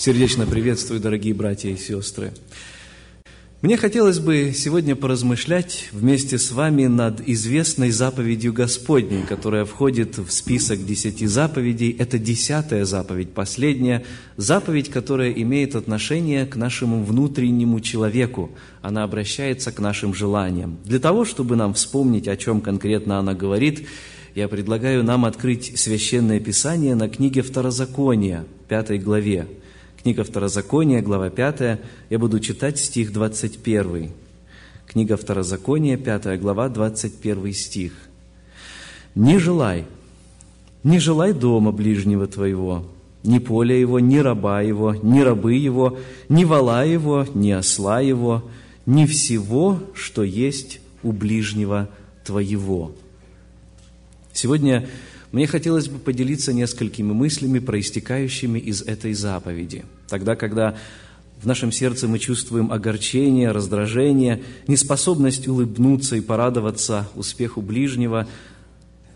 Сердечно приветствую, дорогие братья и сестры. Мне хотелось бы сегодня поразмышлять вместе с вами над известной заповедью Господней, которая входит в список десяти заповедей. Это десятая заповедь, последняя заповедь, которая имеет отношение к нашему внутреннему человеку. Она обращается к нашим желаниям. Для того, чтобы нам вспомнить, о чем конкретно она говорит, я предлагаю нам открыть Священное Писание на книге Второзакония, пятой главе. Книга Второзакония, глава 5, я буду читать стих 21. Книга Второзакония, 5 глава, 21 стих. «Не желай, не желай дома ближнего твоего, ни поля его, ни раба его, ни рабы его, ни вала его, ни осла его, ни всего, что есть у ближнего твоего». Сегодня мне хотелось бы поделиться несколькими мыслями, проистекающими из этой заповеди. Тогда, когда в нашем сердце мы чувствуем огорчение, раздражение, неспособность улыбнуться и порадоваться успеху ближнего,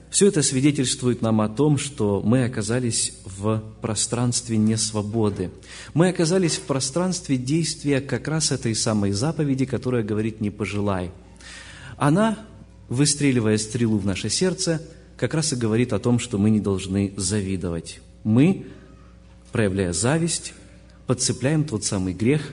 все это свидетельствует нам о том, что мы оказались в пространстве несвободы. Мы оказались в пространстве действия как раз этой самой заповеди, которая говорит «не пожелай». Она, выстреливая стрелу в наше сердце, как раз и говорит о том, что мы не должны завидовать. Мы, проявляя зависть, подцепляем тот самый грех,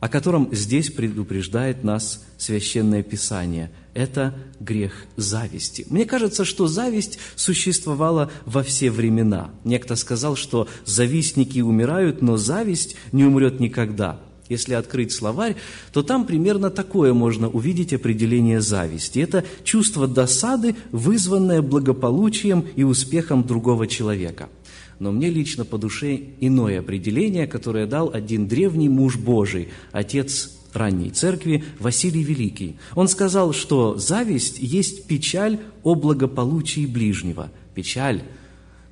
о котором здесь предупреждает нас Священное Писание. Это грех зависти. Мне кажется, что зависть существовала во все времена. Некто сказал, что завистники умирают, но зависть не умрет никогда – если открыть словарь, то там примерно такое можно увидеть определение зависти. Это чувство досады, вызванное благополучием и успехом другого человека. Но мне лично по душе иное определение, которое дал один древний муж Божий, отец ранней церкви Василий Великий. Он сказал, что зависть есть печаль о благополучии ближнего. Печаль –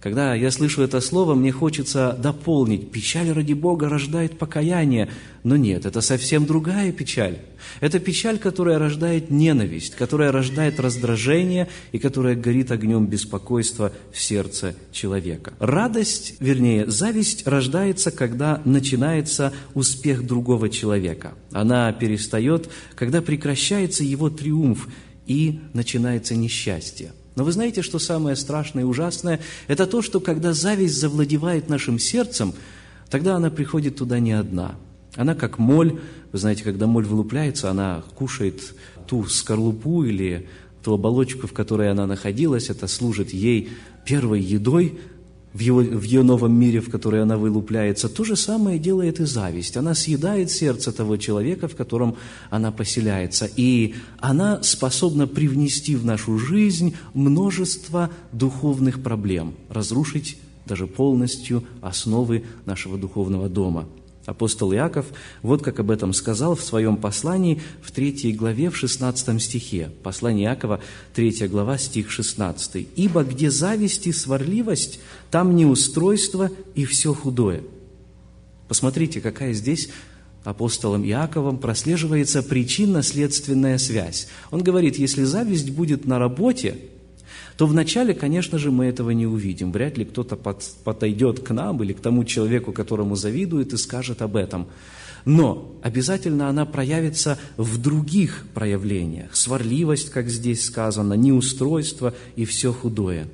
когда я слышу это слово, мне хочется дополнить. Печаль ради Бога рождает покаяние. Но нет, это совсем другая печаль. Это печаль, которая рождает ненависть, которая рождает раздражение и которая горит огнем беспокойства в сердце человека. Радость, вернее, зависть рождается, когда начинается успех другого человека. Она перестает, когда прекращается его триумф и начинается несчастье. Но вы знаете, что самое страшное и ужасное? Это то, что когда зависть завладевает нашим сердцем, тогда она приходит туда не одна. Она как моль, вы знаете, когда моль вылупляется, она кушает ту скорлупу или ту оболочку, в которой она находилась, это служит ей первой едой, в, его, в ее новом мире, в который она вылупляется, то же самое делает и зависть. Она съедает сердце того человека, в котором она поселяется. И она способна привнести в нашу жизнь множество духовных проблем, разрушить даже полностью основы нашего духовного дома – Апостол Иаков вот как об этом сказал в своем послании в 3 главе, в 16 стихе. Послание Иакова, 3 глава, стих 16. «Ибо где зависть и сварливость, там неустройство и все худое». Посмотрите, какая здесь апостолом Иаковом прослеживается причинно-следственная связь. Он говорит, если зависть будет на работе, то вначале, конечно же, мы этого не увидим. Вряд ли кто-то подойдет к нам или к тому человеку, которому завидует, и скажет об этом. Но обязательно она проявится в других проявлениях. Сварливость, как здесь сказано, неустройство и все худое.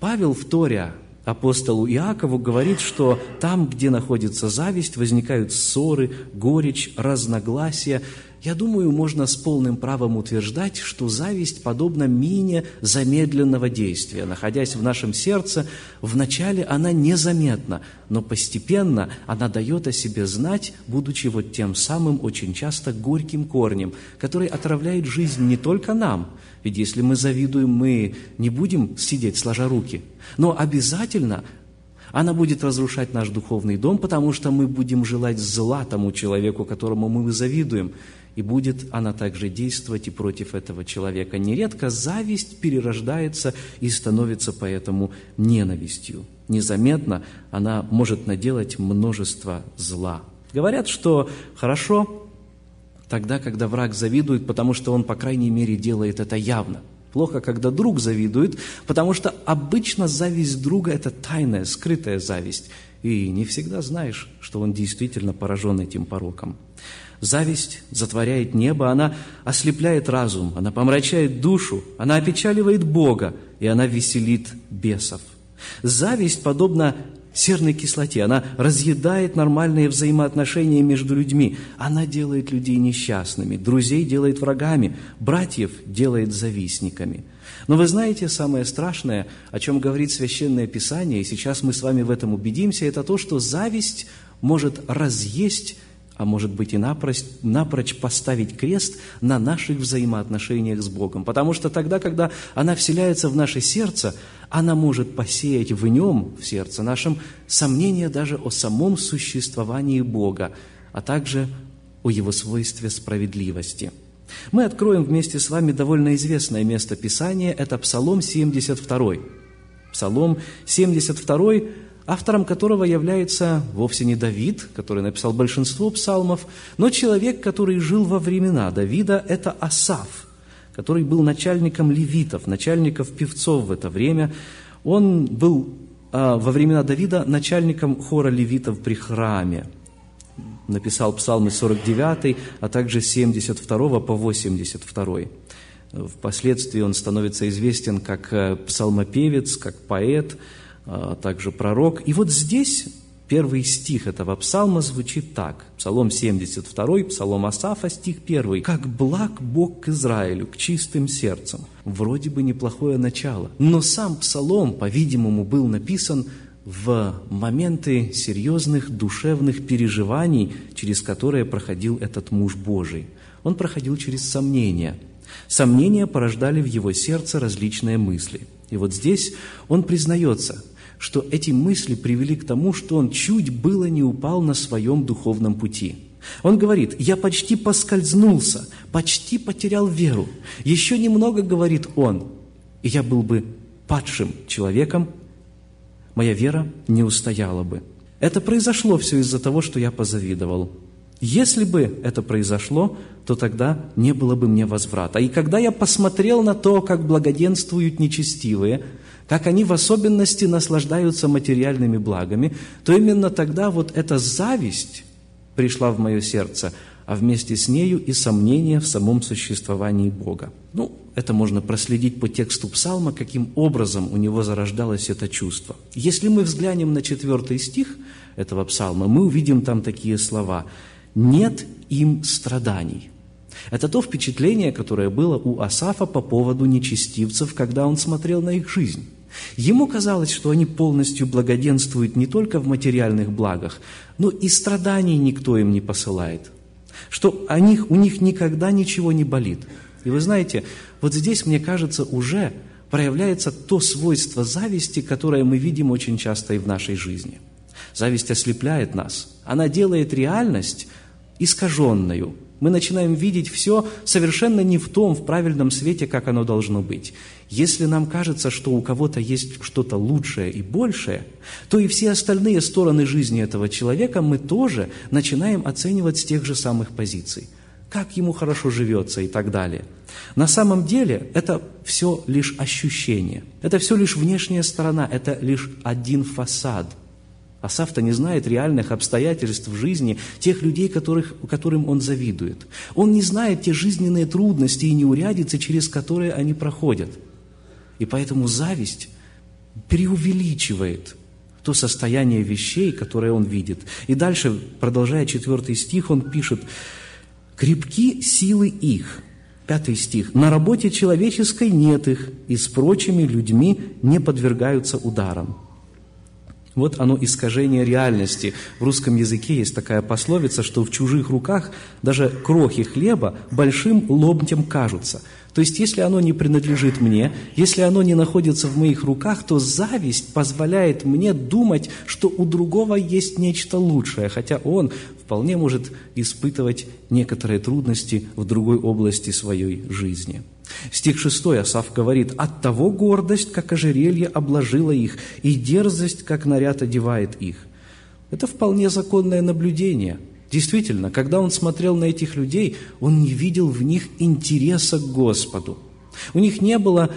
Павел в Торе апостолу Иакову говорит, что там, где находится зависть, возникают ссоры, горечь, разногласия. Я думаю, можно с полным правом утверждать, что зависть подобна мине замедленного действия. Находясь в нашем сердце, вначале она незаметна, но постепенно она дает о себе знать, будучи вот тем самым очень часто горьким корнем, который отравляет жизнь не только нам, ведь если мы завидуем, мы не будем сидеть сложа руки, но обязательно она будет разрушать наш духовный дом, потому что мы будем желать зла тому человеку, которому мы завидуем – и будет она также действовать и против этого человека. Нередко зависть перерождается и становится поэтому ненавистью. Незаметно она может наделать множество зла. Говорят, что хорошо тогда, когда враг завидует, потому что он, по крайней мере, делает это явно. Плохо, когда друг завидует, потому что обычно зависть друга – это тайная, скрытая зависть. и не всегда знаешь, что он действительно поражен этим пороком. Зависть затворяет небо, она ослепляет разум, она помрачает душу, она опечаливает Бога, и она веселит бесов. Зависть подобна серной кислоте, она разъедает нормальные взаимоотношения между людьми, она делает людей несчастными, друзей делает врагами, братьев делает завистниками. Но вы знаете, самое страшное, о чем говорит Священное Писание, и сейчас мы с вами в этом убедимся, это то, что зависть может разъесть а может быть и напрочь, напрочь поставить крест на наших взаимоотношениях с Богом. Потому что тогда, когда она вселяется в наше сердце, она может посеять в нем, в сердце нашем, сомнения даже о самом существовании Бога, а также о его свойстве справедливости. Мы откроем вместе с вами довольно известное место Писания, это Псалом 72. Псалом 72 автором которого является вовсе не Давид, который написал большинство псалмов, но человек, который жил во времена Давида, это Асав, который был начальником левитов, начальников певцов в это время. Он был а, во времена Давида начальником хора левитов при храме. Написал псалмы 49, а также 72 по 82. Впоследствии он становится известен как э, псалмопевец, как поэт – также пророк. И вот здесь первый стих этого псалма звучит так. Псалом 72, псалом Асафа, стих 1. «Как благ Бог к Израилю, к чистым сердцам». Вроде бы неплохое начало. Но сам псалом, по-видимому, был написан в моменты серьезных душевных переживаний, через которые проходил этот муж Божий. Он проходил через сомнения. Сомнения порождали в его сердце различные мысли. И вот здесь он признается, что эти мысли привели к тому, что он чуть было не упал на своем духовном пути. Он говорит, я почти поскользнулся, почти потерял веру. Еще немного, говорит он, и я был бы падшим человеком, моя вера не устояла бы. Это произошло все из-за того, что я позавидовал. Если бы это произошло, то тогда не было бы мне возврата. И когда я посмотрел на то, как благоденствуют нечестивые – как они в особенности наслаждаются материальными благами, то именно тогда вот эта зависть пришла в мое сердце, а вместе с нею и сомнение в самом существовании Бога. Ну, это можно проследить по тексту псалма, каким образом у него зарождалось это чувство. Если мы взглянем на четвертый стих этого псалма, мы увидим там такие слова «нет им страданий». Это то впечатление, которое было у Асафа по поводу нечестивцев, когда он смотрел на их жизнь. Ему казалось, что они полностью благоденствуют не только в материальных благах, но и страданий никто им не посылает, что о них, у них никогда ничего не болит. И вы знаете, вот здесь, мне кажется, уже проявляется то свойство зависти, которое мы видим очень часто и в нашей жизни. Зависть ослепляет нас. Она делает реальность искаженную, мы начинаем видеть все совершенно не в том, в правильном свете, как оно должно быть. Если нам кажется, что у кого-то есть что-то лучшее и большее, то и все остальные стороны жизни этого человека мы тоже начинаем оценивать с тех же самых позиций. Как ему хорошо живется и так далее. На самом деле это все лишь ощущение, это все лишь внешняя сторона, это лишь один фасад – Асаф-то не знает реальных обстоятельств в жизни тех людей, которых, которым он завидует. Он не знает те жизненные трудности и неурядицы, через которые они проходят. И поэтому зависть преувеличивает то состояние вещей, которое он видит. И дальше, продолжая четвертый стих, он пишет, «Крепки силы их». Пятый стих. «На работе человеческой нет их, и с прочими людьми не подвергаются ударам». Вот оно искажение реальности. В русском языке есть такая пословица, что в чужих руках даже крохи хлеба большим ломтем кажутся. То есть, если оно не принадлежит мне, если оно не находится в моих руках, то зависть позволяет мне думать, что у другого есть нечто лучшее, хотя он вполне может испытывать некоторые трудности в другой области своей жизни. Стих 6 Асав говорит, «От того гордость, как ожерелье, обложила их, и дерзость, как наряд, одевает их». Это вполне законное наблюдение. Действительно, когда он смотрел на этих людей, он не видел в них интереса к Господу. У них не было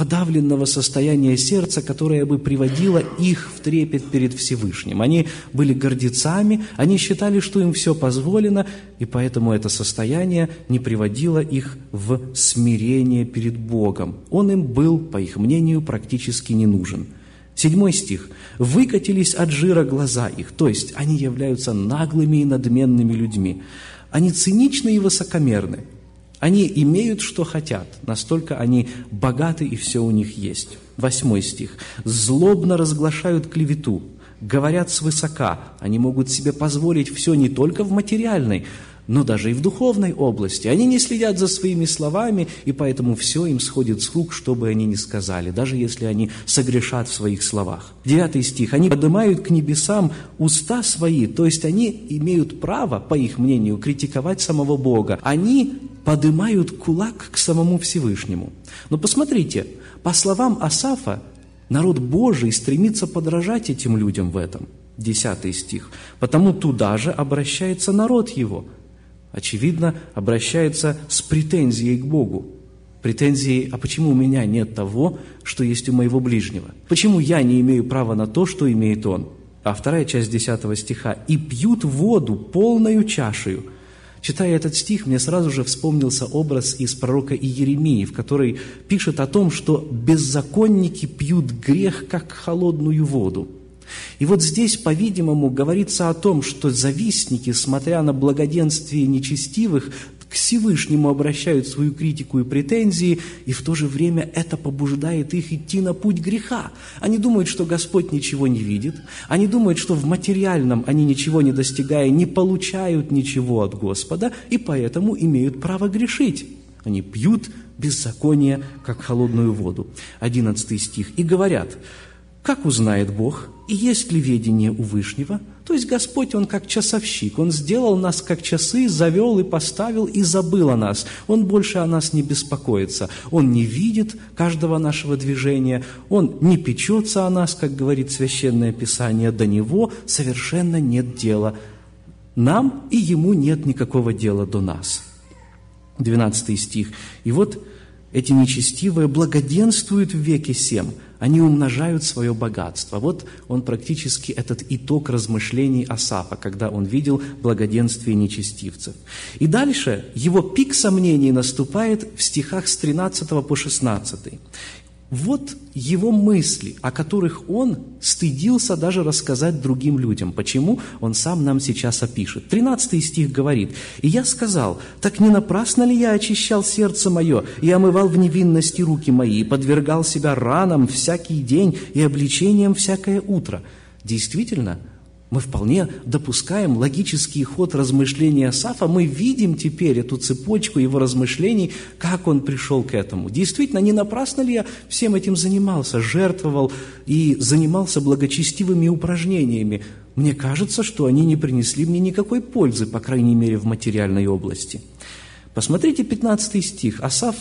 подавленного состояния сердца, которое бы приводило их в трепет перед Всевышним. Они были гордецами, они считали, что им все позволено, и поэтому это состояние не приводило их в смирение перед Богом. Он им был, по их мнению, практически не нужен. Седьмой стих. «Выкатились от жира глаза их», то есть они являются наглыми и надменными людьми. Они циничны и высокомерны. Они имеют, что хотят, настолько они богаты и все у них есть. Восьмой стих. «Злобно разглашают клевету, говорят свысока, они могут себе позволить все не только в материальной, но даже и в духовной области. Они не следят за своими словами, и поэтому все им сходит с рук, что бы они ни сказали, даже если они согрешат в своих словах. Девятый стих. Они поднимают к небесам уста свои, то есть они имеют право, по их мнению, критиковать самого Бога. Они поднимают кулак к самому Всевышнему. Но посмотрите, по словам Асафа, народ Божий стремится подражать этим людям в этом. Десятый стих. «Потому туда же обращается народ его, очевидно, обращается с претензией к Богу. Претензией, а почему у меня нет того, что есть у моего ближнего? Почему я не имею права на то, что имеет он? А вторая часть 10 стиха. «И пьют воду полною чашею». Читая этот стих, мне сразу же вспомнился образ из пророка Иеремии, в которой пишет о том, что беззаконники пьют грех, как холодную воду – и вот здесь, по-видимому, говорится о том, что завистники, смотря на благоденствие нечестивых, к Всевышнему обращают свою критику и претензии, и в то же время это побуждает их идти на путь греха. Они думают, что Господь ничего не видит, они думают, что в материальном они ничего не достигая, не получают ничего от Господа, и поэтому имеют право грешить. Они пьют беззаконие, как холодную воду. Одиннадцатый стих. И говорят, как узнает Бог, и есть ли ведение у Вышнего? То есть Господь, Он как часовщик, Он сделал нас как часы, завел и поставил, и забыл о нас. Он больше о нас не беспокоится. Он не видит каждого нашего движения, Он не печется о нас, как говорит Священное Писание, до Него совершенно нет дела. Нам и Ему нет никакого дела до нас. 12 стих. И вот эти нечестивые благоденствуют в веке сем – они умножают свое богатство. Вот он практически этот итог размышлений Асафа, когда он видел благоденствие нечестивцев. И дальше его пик сомнений наступает в стихах с 13 по 16. Вот его мысли, о которых он стыдился даже рассказать другим людям. Почему? Он сам нам сейчас опишет. 13 стих говорит, «И я сказал, так не напрасно ли я очищал сердце мое, и омывал в невинности руки мои, и подвергал себя ранам всякий день и обличением всякое утро?» Действительно, мы вполне допускаем логический ход размышления Асафа, мы видим теперь эту цепочку его размышлений, как он пришел к этому. Действительно, не напрасно ли я всем этим занимался, жертвовал и занимался благочестивыми упражнениями? Мне кажется, что они не принесли мне никакой пользы, по крайней мере, в материальной области. Посмотрите 15 стих. Асаф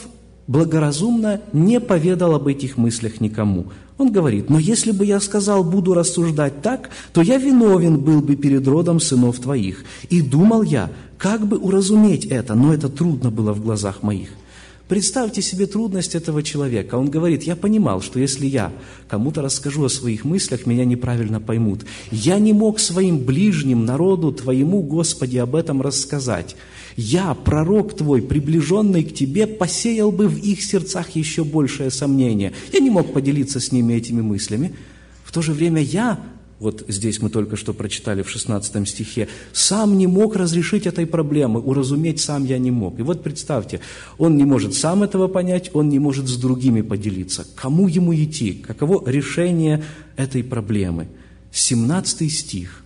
благоразумно не поведал об этих мыслях никому. Он говорит, но если бы я сказал, буду рассуждать так, то я виновен был бы перед родом сынов твоих. И думал я, как бы уразуметь это, но это трудно было в глазах моих. Представьте себе трудность этого человека. Он говорит, я понимал, что если я кому-то расскажу о своих мыслях, меня неправильно поймут. Я не мог своим ближним народу, Твоему, Господи, об этом рассказать. Я, пророк Твой, приближенный к Тебе, посеял бы в их сердцах еще большее сомнение. Я не мог поделиться с ними этими мыслями. В то же время я вот здесь мы только что прочитали в 16 стихе, сам не мог разрешить этой проблемы, уразуметь сам я не мог. И вот представьте, он не может сам этого понять, он не может с другими поделиться. Кому ему идти? Каково решение этой проблемы? 17 стих.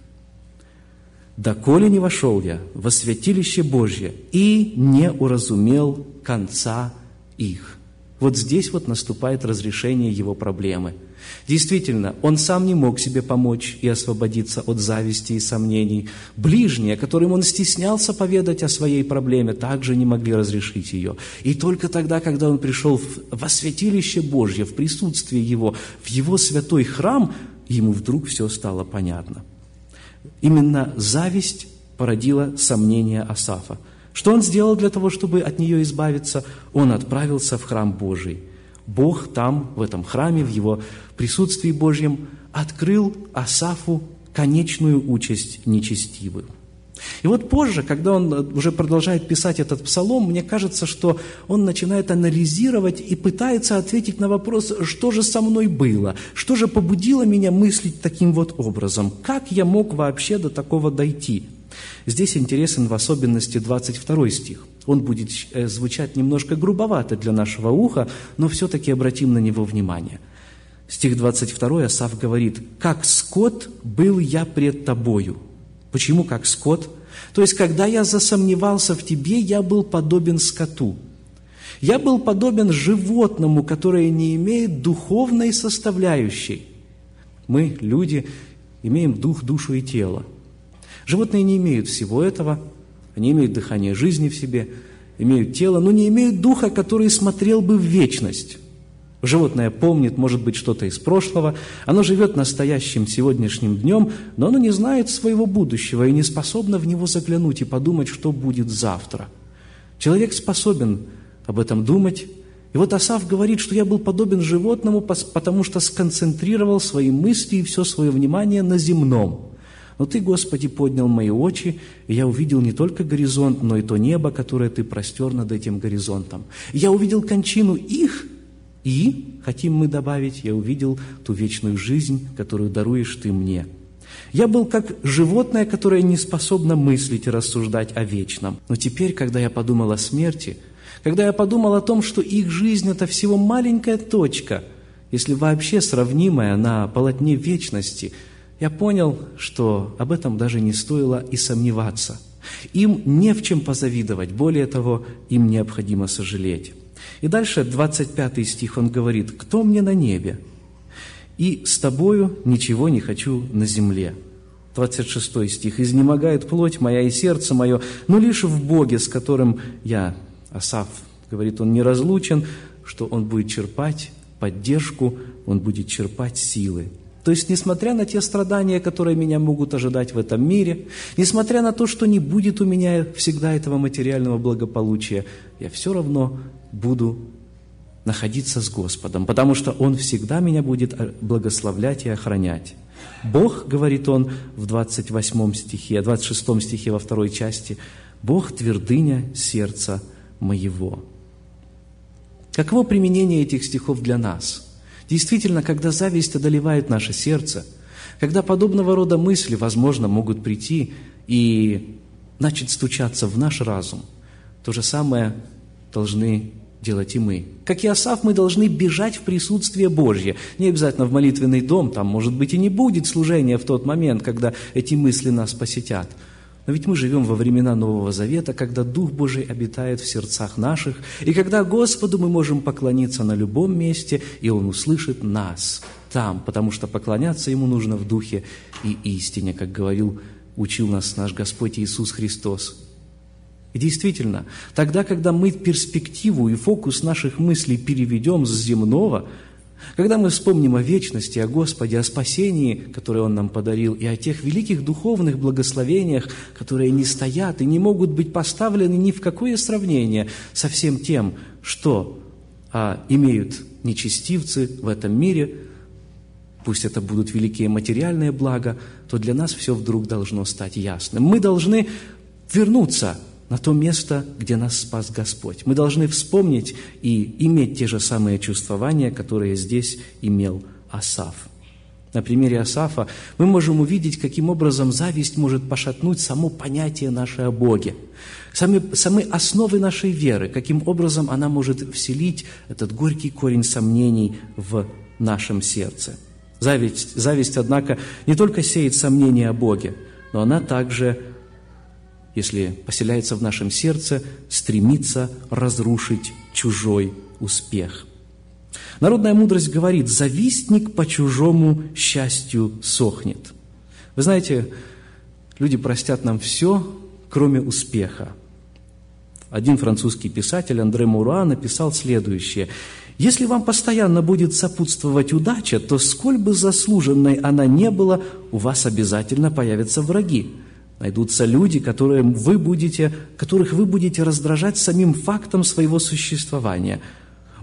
«Доколе не вошел я во святилище Божье и не уразумел конца их». Вот здесь вот наступает разрешение его проблемы – Действительно, он сам не мог себе помочь и освободиться от зависти и сомнений. Ближние, которым он стеснялся поведать о своей проблеме, также не могли разрешить ее. И только тогда, когда он пришел во святилище Божье, в присутствие его, в его святой храм, ему вдруг все стало понятно. Именно зависть породила сомнения Асафа. Что он сделал для того, чтобы от нее избавиться? Он отправился в храм Божий – Бог там, в этом храме, в его присутствии Божьем, открыл Асафу конечную участь нечестивых. И вот позже, когда он уже продолжает писать этот псалом, мне кажется, что он начинает анализировать и пытается ответить на вопрос, что же со мной было, что же побудило меня мыслить таким вот образом, как я мог вообще до такого дойти. Здесь интересен в особенности 22 стих. Он будет э, звучать немножко грубовато для нашего уха, но все-таки обратим на него внимание. Стих 22 Асав говорит, «Как скот был я пред тобою». Почему как скот? То есть, когда я засомневался в тебе, я был подобен скоту. Я был подобен животному, которое не имеет духовной составляющей. Мы, люди, имеем дух, душу и тело. Животные не имеют всего этого, они имеют дыхание жизни в себе, имеют тело, но не имеют духа, который смотрел бы в вечность. Животное помнит, может быть, что-то из прошлого, оно живет настоящим сегодняшним днем, но оно не знает своего будущего и не способно в него заглянуть и подумать, что будет завтра. Человек способен об этом думать. И вот Асав говорит, что я был подобен животному, потому что сконцентрировал свои мысли и все свое внимание на земном. Но Ты, Господи, поднял мои очи, и я увидел не только горизонт, но и то небо, которое Ты простер над этим горизонтом. я увидел кончину их – и, хотим мы добавить, я увидел ту вечную жизнь, которую даруешь ты мне. Я был как животное, которое не способно мыслить и рассуждать о вечном. Но теперь, когда я подумал о смерти, когда я подумал о том, что их жизнь – это всего маленькая точка, если вообще сравнимая на полотне вечности, я понял, что об этом даже не стоило и сомневаться. Им не в чем позавидовать, более того, им необходимо сожалеть. И дальше 25 стих он говорит, «Кто мне на небе? И с тобою ничего не хочу на земле». 26 стих, «Изнемогает плоть моя и сердце мое, но лишь в Боге, с которым я, Асав, говорит, он не разлучен, что он будет черпать поддержку, он будет черпать силы. То есть, несмотря на те страдания, которые меня могут ожидать в этом мире, несмотря на то, что не будет у меня всегда этого материального благополучия, я все равно буду находиться с Господом, потому что Он всегда меня будет э, благословлять и охранять. Бог, говорит он в 28 стихе, 26 стихе во второй части, Бог – твердыня сердца моего. Каково применение этих стихов для нас? Действительно, когда зависть одолевает наше сердце, когда подобного рода мысли, возможно, могут прийти и начать стучаться в наш разум, то же самое должны делать и мы. Как и Асав, мы должны бежать в присутствие Божье. Не обязательно в молитвенный дом, там, может быть, и не будет служения в тот момент, когда эти мысли нас посетят. Но ведь мы живем во времена Нового Завета, когда Дух Божий обитает в сердцах наших, и когда Господу мы можем поклониться на любом месте, и Он услышит нас там, потому что поклоняться Ему нужно в Духе и истине, как говорил, учил нас наш Господь Иисус Христос. И действительно, тогда, когда мы перспективу и фокус наших мыслей переведем с земного, когда мы вспомним о вечности, о Господе, о спасении, которое Он нам подарил, и о тех великих духовных благословениях, которые не стоят и не могут быть поставлены ни в какое сравнение со всем тем, что а, имеют нечестивцы в этом мире, пусть это будут великие материальные блага, то для нас все вдруг должно стать ясным. Мы должны вернуться на то место, где нас спас Господь. Мы должны вспомнить и иметь те же самые чувствования, которые здесь имел Асав. На примере Асафа мы можем увидеть, каким образом зависть может пошатнуть само понятие наше о Боге, сами, сами основы нашей веры, каким образом она может вселить этот горький корень сомнений в нашем сердце. Зависть, зависть, однако, не только сеет сомнения о Боге, но она также если поселяется в нашем сердце, стремится разрушить чужой успех. Народная мудрость говорит, завистник по чужому счастью сохнет. Вы знаете, люди простят нам все, кроме успеха. Один французский писатель Андре Муруа написал следующее. «Если вам постоянно будет сопутствовать удача, то сколь бы заслуженной она не была, у вас обязательно появятся враги. Найдутся люди, которые вы будете, которых вы будете раздражать самим фактом своего существования.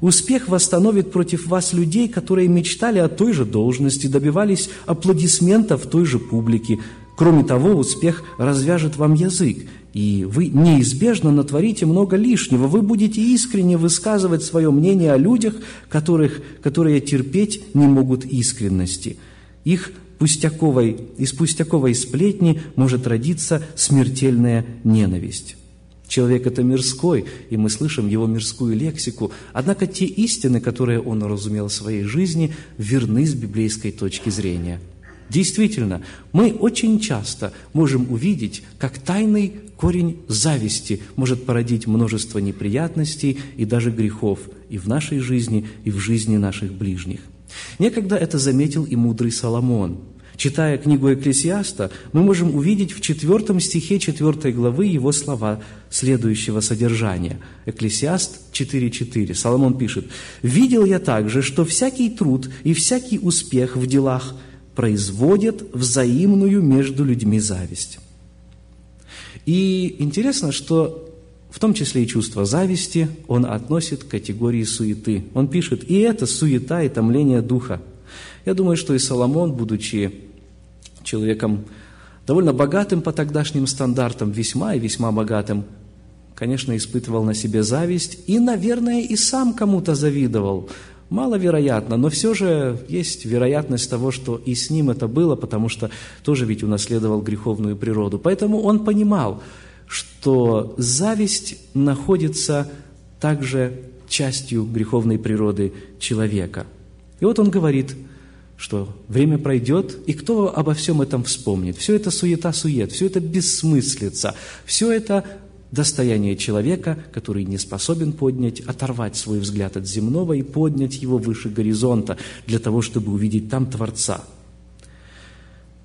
Успех восстановит против вас людей, которые мечтали о той же должности, добивались аплодисментов той же публики. Кроме того, успех развяжет вам язык, и вы неизбежно натворите много лишнего. Вы будете искренне высказывать свое мнение о людях, которых, которые терпеть не могут искренности. Их пустяковой, из пустяковой сплетни может родиться смертельная ненависть. Человек – это мирской, и мы слышим его мирскую лексику. Однако те истины, которые он разумел в своей жизни, верны с библейской точки зрения. Действительно, мы очень часто можем увидеть, как тайный корень зависти может породить множество неприятностей и даже грехов и в нашей жизни, и в жизни наших ближних. Некогда это заметил и мудрый Соломон – Читая книгу Экклесиаста, мы можем увидеть в четвертом стихе четвертой главы его слова следующего содержания. Экклесиаст 4.4. Соломон пишет, «Видел я также, что всякий труд и всякий успех в делах производят взаимную между людьми зависть». И интересно, что в том числе и чувство зависти он относит к категории суеты. Он пишет, и это суета и томление духа. Я думаю, что и Соломон, будучи человеком довольно богатым по тогдашним стандартам, весьма и весьма богатым, конечно, испытывал на себе зависть и, наверное, и сам кому-то завидовал. Маловероятно, но все же есть вероятность того, что и с ним это было, потому что тоже ведь унаследовал греховную природу. Поэтому он понимал, что зависть находится также частью греховной природы человека. И вот он говорит – что время пройдет, и кто обо всем этом вспомнит? Все это суета-сует, все это бессмыслица, все это достояние человека, который не способен поднять, оторвать свой взгляд от земного и поднять его выше горизонта для того, чтобы увидеть там Творца.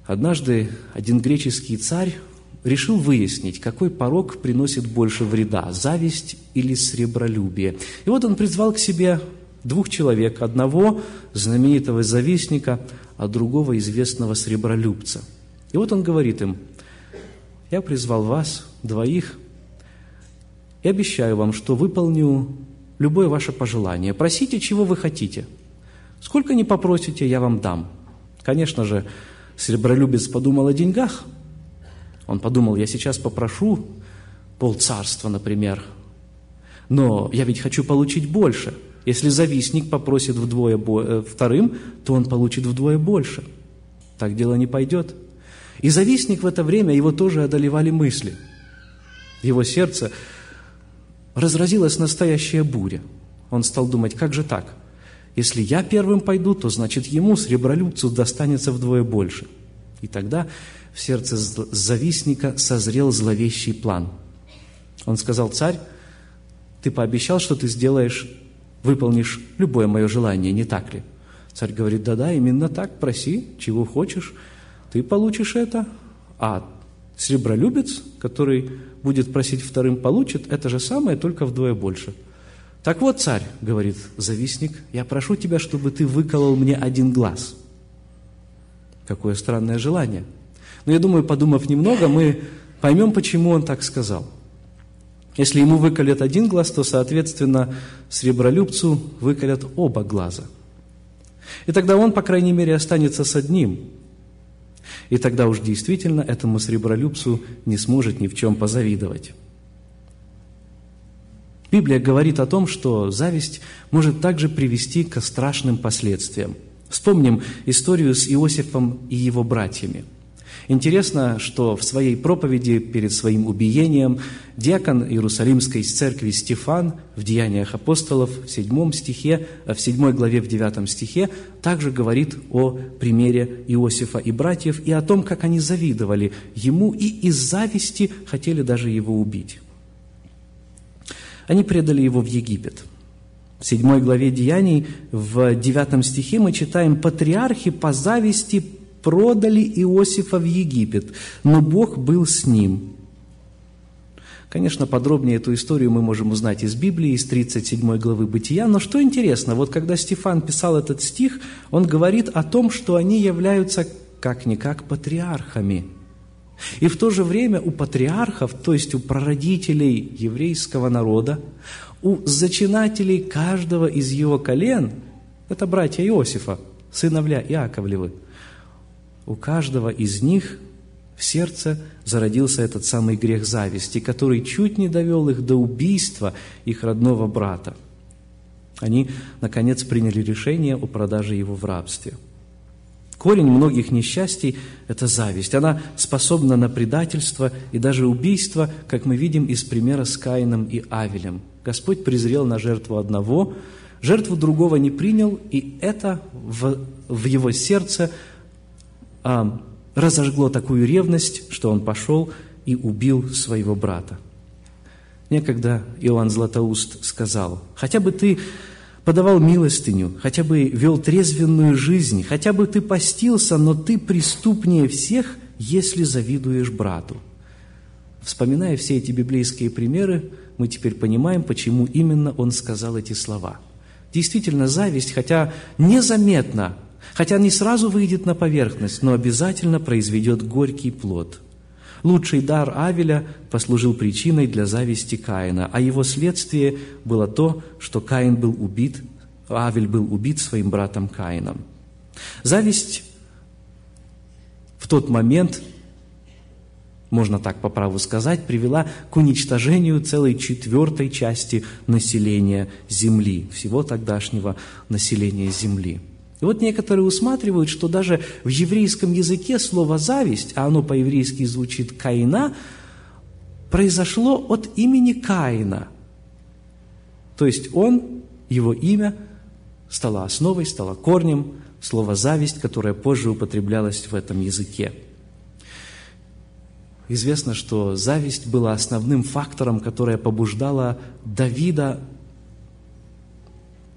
Однажды один греческий царь решил выяснить, какой порог приносит больше вреда – зависть или сребролюбие. И вот он призвал к себе двух человек, одного знаменитого завистника, а другого известного сребролюбца. И вот он говорит им, я призвал вас, двоих, и обещаю вам, что выполню любое ваше пожелание. Просите, чего вы хотите. Сколько не попросите, я вам дам. Конечно же, сребролюбец подумал о деньгах. Он подумал, я сейчас попрошу полцарства, например, но я ведь хочу получить больше – если завистник попросит вдвое э, вторым, то он получит вдвое больше. Так дело не пойдет. И завистник в это время, его тоже одолевали мысли. Его сердце разразилась настоящая буря. Он стал думать, как же так? Если я первым пойду, то значит ему, сребролюбцу, достанется вдвое больше. И тогда в сердце завистника созрел зловещий план. Он сказал, царь, ты пообещал, что ты сделаешь выполнишь любое мое желание, не так ли? Царь говорит, да-да, именно так, проси, чего хочешь, ты получишь это. А сребролюбец, который будет просить вторым, получит это же самое, только вдвое больше. Так вот, царь, говорит завистник, я прошу тебя, чтобы ты выколол мне один глаз. Какое странное желание. Но я думаю, подумав немного, мы поймем, почему он так сказал. Если ему выколят один глаз, то, соответственно, сребролюбцу выколят оба глаза. И тогда он, по крайней мере, останется с одним. И тогда уж действительно этому сребролюбцу не сможет ни в чем позавидовать. Библия говорит о том, что зависть может также привести к страшным последствиям. Вспомним историю с Иосифом и его братьями – Интересно, что в своей проповеди перед своим убиением диакон Иерусалимской церкви Стефан в Деяниях апостолов в 7 стихе, в 7 главе в 9 стихе также говорит о примере Иосифа и братьев и о том, как они завидовали ему и из зависти хотели даже его убить. Они предали его в Египет – в седьмой главе Деяний, в девятом стихе мы читаем «Патриархи по зависти продали Иосифа в Египет, но Бог был с ним. Конечно, подробнее эту историю мы можем узнать из Библии, из 37 главы Бытия, но что интересно, вот когда Стефан писал этот стих, он говорит о том, что они являются как-никак патриархами. И в то же время у патриархов, то есть у прародителей еврейского народа, у зачинателей каждого из его колен, это братья Иосифа, сыновья Иаковлевы, у каждого из них в сердце зародился этот самый грех зависти, который чуть не довел их до убийства их родного брата. Они, наконец, приняли решение о продаже его в рабстве. Корень многих несчастий – это зависть. Она способна на предательство и даже убийство, как мы видим из примера с Каином и Авелем. Господь презрел на жертву одного, жертву другого не принял, и это в, в его сердце а, разожгло такую ревность, что он пошел и убил своего брата. Некогда Иоанн Златоуст сказал, «Хотя бы ты подавал милостыню, хотя бы вел трезвенную жизнь, хотя бы ты постился, но ты преступнее всех, если завидуешь брату». Вспоминая все эти библейские примеры, мы теперь понимаем, почему именно он сказал эти слова. Действительно, зависть, хотя незаметно Хотя не сразу выйдет на поверхность, но обязательно произведет горький плод. Лучший дар Авеля послужил причиной для зависти Каина, а его следствие было то, что Каин был убит, Авель был убит своим братом Каином. Зависть в тот момент, можно так по праву сказать, привела к уничтожению целой четвертой части населения Земли, всего тогдашнего населения Земли – и вот некоторые усматривают, что даже в еврейском языке слово «зависть», а оно по-еврейски звучит «каина», произошло от имени Каина. То есть он, его имя, стало основой, стало корнем слова «зависть», которое позже употреблялось в этом языке. Известно, что зависть была основным фактором, которое побуждало Давида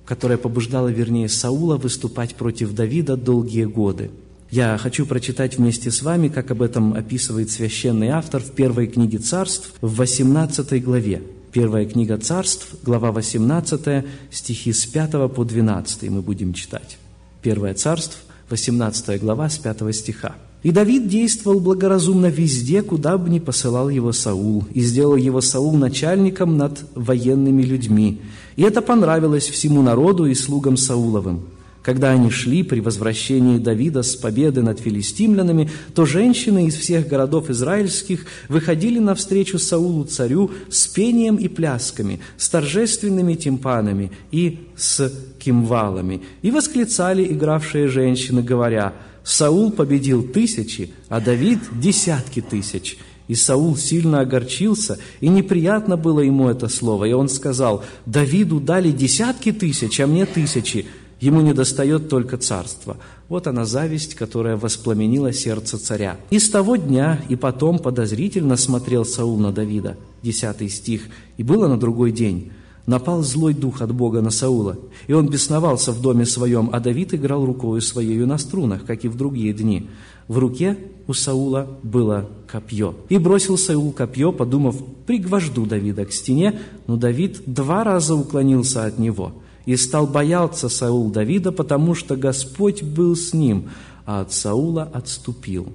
которая побуждала, вернее, Саула выступать против Давида долгие годы. Я хочу прочитать вместе с вами, как об этом описывает священный автор в первой книге царств, в 18 главе. Первая книга царств, глава 18, стихи с 5 по 12 мы будем читать. Первое царств, 18 глава, с 5 стиха. И Давид действовал благоразумно везде, куда бы ни посылал его Саул, и сделал его Саул начальником над военными людьми. И это понравилось всему народу и слугам Сауловым. Когда они шли при возвращении Давида с победы над филистимлянами, то женщины из всех городов израильских выходили навстречу Саулу царю с пением и плясками, с торжественными тимпанами и с кимвалами, и восклицали игравшие женщины, говоря – Саул победил тысячи, а Давид – десятки тысяч. И Саул сильно огорчился, и неприятно было ему это слово. И он сказал, Давиду дали десятки тысяч, а мне тысячи. Ему не достает только царства. Вот она зависть, которая воспламенила сердце царя. И с того дня и потом подозрительно смотрел Саул на Давида. Десятый стих. И было на другой день напал злой дух от Бога на Саула, и он бесновался в доме своем, а Давид играл рукою своею на струнах, как и в другие дни. В руке у Саула было копье. И бросил Саул копье, подумав, пригвожду Давида к стене, но Давид два раза уклонился от него. И стал бояться Саул Давида, потому что Господь был с ним, а от Саула отступил.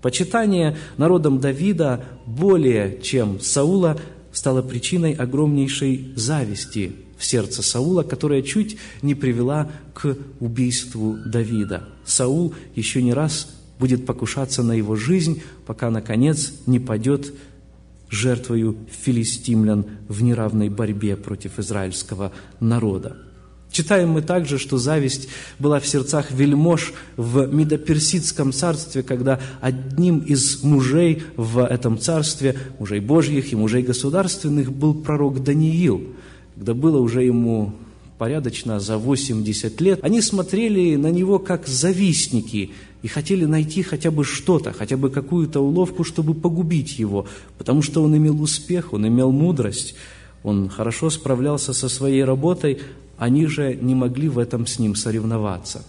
Почитание народом Давида более, чем Саула, стала причиной огромнейшей зависти в сердце Саула, которая чуть не привела к убийству Давида. Саул еще не раз будет покушаться на его жизнь, пока, наконец, не падет жертвою филистимлян в неравной борьбе против израильского народа. Читаем мы также, что зависть была в сердцах вельмож в Медоперсидском царстве, когда одним из мужей в этом царстве, мужей Божьих и мужей государственных, был пророк Даниил. Когда было уже ему порядочно за 80 лет, они смотрели на него как завистники и хотели найти хотя бы что-то, хотя бы какую-то уловку, чтобы погубить его, потому что он имел успех, он имел мудрость, он хорошо справлялся со своей работой, они же не могли в этом с ним соревноваться.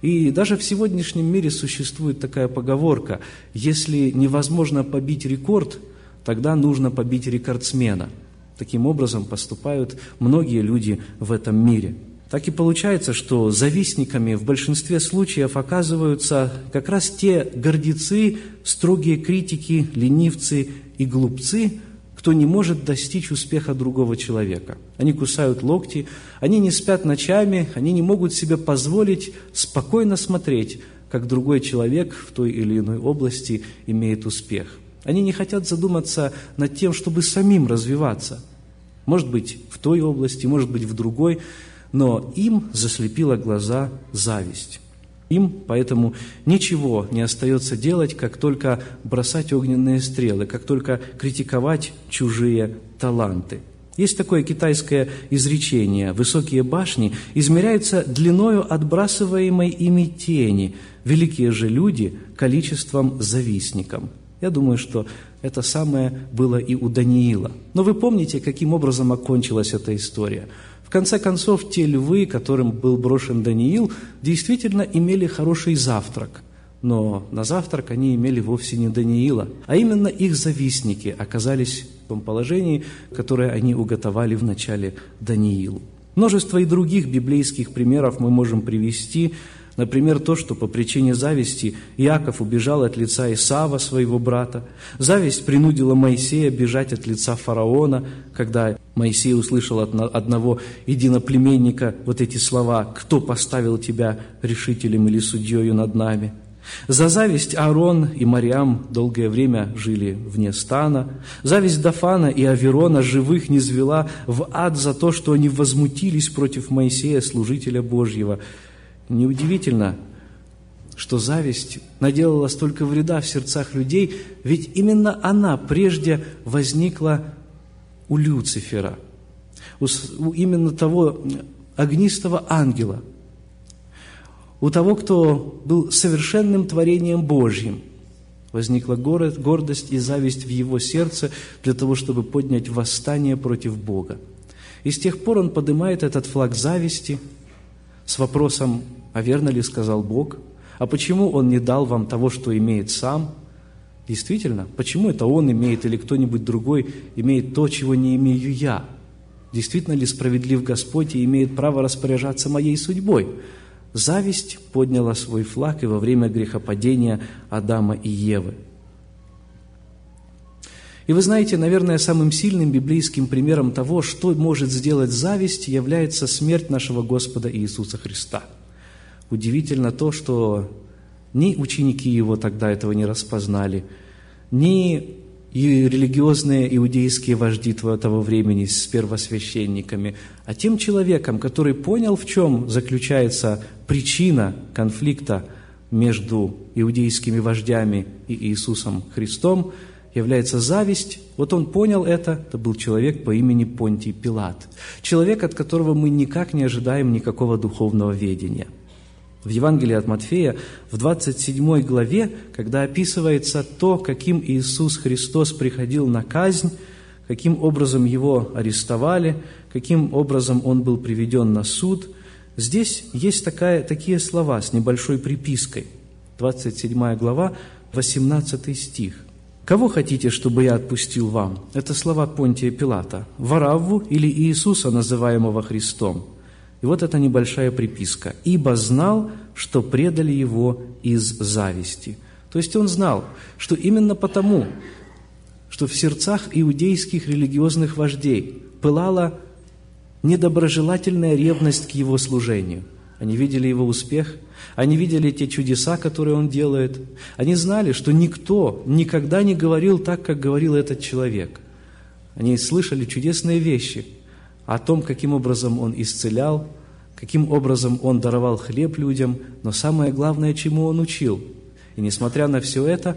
И даже в сегодняшнем мире существует такая поговорка, если невозможно побить рекорд, тогда нужно побить рекордсмена. Таким образом поступают многие люди в этом мире. Так и получается, что завистниками в большинстве случаев оказываются как раз те гордецы, строгие критики, ленивцы и глупцы, кто не может достичь успеха другого человека. Они кусают локти, они не спят ночами, они не могут себе позволить спокойно смотреть, как другой человек в той или иной области имеет успех. Они не хотят задуматься над тем, чтобы самим развиваться. Может быть, в той области, может быть, в другой, но им заслепила глаза зависть. Им поэтому ничего не остается делать, как только бросать огненные стрелы, как только критиковать чужие таланты. Есть такое китайское изречение «высокие башни измеряются длиною отбрасываемой ими тени, великие же люди – количеством завистником». Я думаю, что это самое было и у Даниила. Но вы помните, каким образом окончилась эта история – в конце концов, те львы, которым был брошен Даниил, действительно имели хороший завтрак. Но на завтрак они имели вовсе не Даниила, а именно их завистники оказались в том положении, которое они уготовали в начале Даниилу. Множество и других библейских примеров мы можем привести, Например, то, что по причине зависти Иаков убежал от лица Исава, своего брата. Зависть принудила Моисея бежать от лица фараона, когда Моисей услышал от одного единоплеменника вот эти слова «Кто поставил тебя решителем или судьею над нами?» За зависть Аарон и Мариам долгое время жили вне стана. Зависть Дафана и Аверона живых не звела в ад за то, что они возмутились против Моисея, служителя Божьего – Неудивительно, что зависть наделала столько вреда в сердцах людей, ведь именно она прежде возникла у Люцифера, у именно того огнистого ангела, у того, кто был совершенным творением Божьим. Возникла гордость и зависть в его сердце для того, чтобы поднять восстание против Бога. И с тех пор он поднимает этот флаг зависти с вопросом а верно ли сказал Бог? А почему Он не дал вам того, что имеет сам? Действительно, почему это Он имеет или кто-нибудь другой имеет то, чего не имею я? Действительно ли справедлив Господь и имеет право распоряжаться моей судьбой? Зависть подняла свой флаг и во время грехопадения Адама и Евы. И вы знаете, наверное, самым сильным библейским примером того, что может сделать зависть, является смерть нашего Господа Иисуса Христа – Удивительно то, что ни ученики его тогда этого не распознали, ни и религиозные иудейские вожди того времени с первосвященниками, а тем человеком, который понял, в чем заключается причина конфликта между иудейскими вождями и Иисусом Христом, является зависть. Вот он понял это, это был человек по имени Понтий Пилат. Человек, от которого мы никак не ожидаем никакого духовного ведения – в Евангелии от Матфея, в 27 главе, когда описывается то, каким Иисус Христос приходил на казнь, каким образом Его арестовали, каким образом Он был приведен на суд, здесь есть такая, такие слова с небольшой припиской. 27 глава, 18 стих. «Кого хотите, чтобы я отпустил вам?» Это слова Понтия Пилата. «Варавву или Иисуса, называемого Христом?» И вот эта небольшая приписка. «Ибо знал, что предали его из зависти». То есть он знал, что именно потому, что в сердцах иудейских религиозных вождей пылала недоброжелательная ревность к его служению. Они видели его успех, они видели те чудеса, которые он делает. Они знали, что никто никогда не говорил так, как говорил этот человек. Они слышали чудесные вещи – о том, каким образом Он исцелял, каким образом Он даровал хлеб людям, но самое главное, чему Он учил. И несмотря на все это,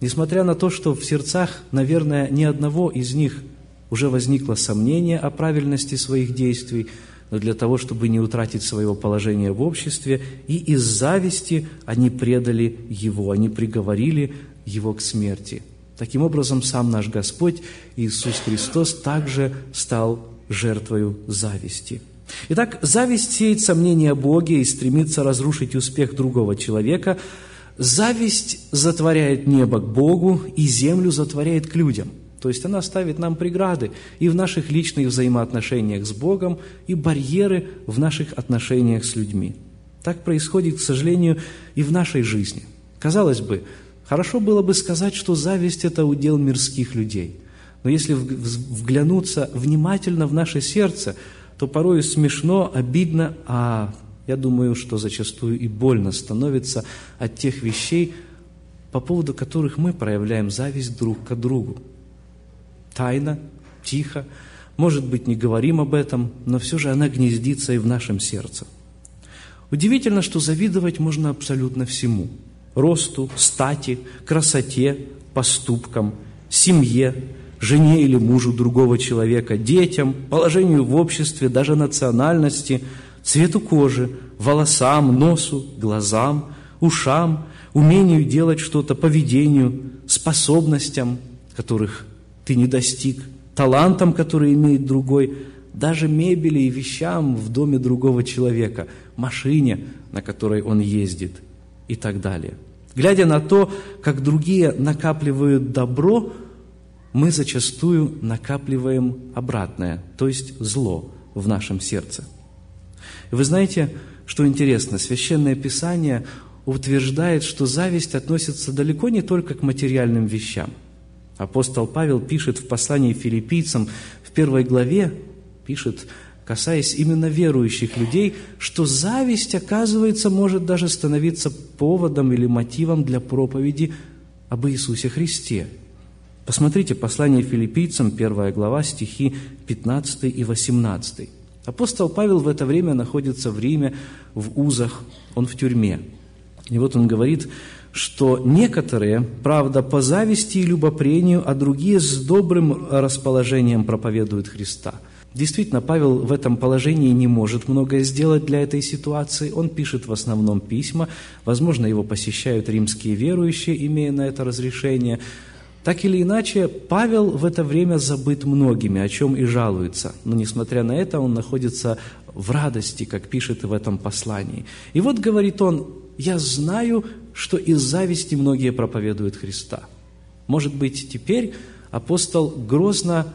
несмотря на то, что в сердцах, наверное, ни одного из них уже возникло сомнение о правильности своих действий, но для того, чтобы не утратить своего положения в обществе, и из зависти они предали Его, они приговорили Его к смерти. Таким образом, сам наш Господь Иисус Христос также стал жертвою зависти. Итак, зависть сеет сомнения о Боге и стремится разрушить успех другого человека. Зависть затворяет небо к Богу и землю затворяет к людям. То есть она ставит нам преграды и в наших личных взаимоотношениях с Богом, и барьеры в наших отношениях с людьми. Так происходит, к сожалению, и в нашей жизни. Казалось бы, хорошо было бы сказать, что зависть – это удел мирских людей. Но если вглянуться внимательно в наше сердце, то порой смешно, обидно, а я думаю, что зачастую и больно становится от тех вещей, по поводу которых мы проявляем зависть друг к другу. Тайно, тихо, может быть, не говорим об этом, но все же она гнездится и в нашем сердце. Удивительно, что завидовать можно абсолютно всему – росту, стати, красоте, поступкам, семье, жене или мужу другого человека, детям, положению в обществе, даже национальности, цвету кожи, волосам, носу, глазам, ушам, умению делать что-то, поведению, способностям, которых ты не достиг, талантам, которые имеет другой, даже мебели и вещам в доме другого человека, машине, на которой он ездит и так далее. Глядя на то, как другие накапливают добро, мы зачастую накапливаем обратное, то есть зло в нашем сердце. Вы знаете, что интересно, Священное Писание утверждает, что зависть относится далеко не только к материальным вещам. Апостол Павел пишет в послании филиппийцам в первой главе, пишет, касаясь именно верующих людей, что зависть, оказывается, может даже становиться поводом или мотивом для проповеди об Иисусе Христе – Посмотрите послание филиппийцам, первая глава, стихи 15 и 18. Апостол Павел в это время находится в Риме, в узах, он в тюрьме. И вот он говорит, что некоторые, правда, по зависти и любопрению, а другие с добрым расположением проповедуют Христа. Действительно, Павел в этом положении не может многое сделать для этой ситуации. Он пишет в основном письма. Возможно, его посещают римские верующие, имея на это разрешение. Так или иначе, Павел в это время забыт многими, о чем и жалуется. Но, несмотря на это, он находится в радости, как пишет в этом послании. И вот говорит он, «Я знаю, что из зависти многие проповедуют Христа». Может быть, теперь апостол грозно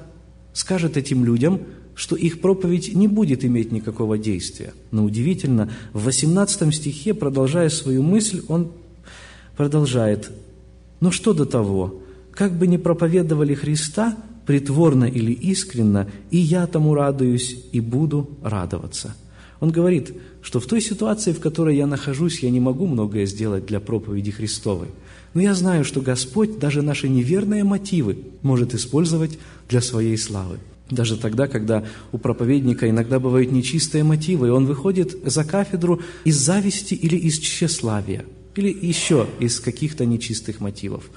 скажет этим людям, что их проповедь не будет иметь никакого действия. Но удивительно, в 18 стихе, продолжая свою мысль, он продолжает, «Но что до того? как бы ни проповедовали Христа, притворно или искренно, и я тому радуюсь и буду радоваться. Он говорит, что в той ситуации, в которой я нахожусь, я не могу многое сделать для проповеди Христовой. Но я знаю, что Господь даже наши неверные мотивы может использовать для своей славы. Даже тогда, когда у проповедника иногда бывают нечистые мотивы, и он выходит за кафедру из зависти или из тщеславия, или еще из каких-то нечистых мотивов.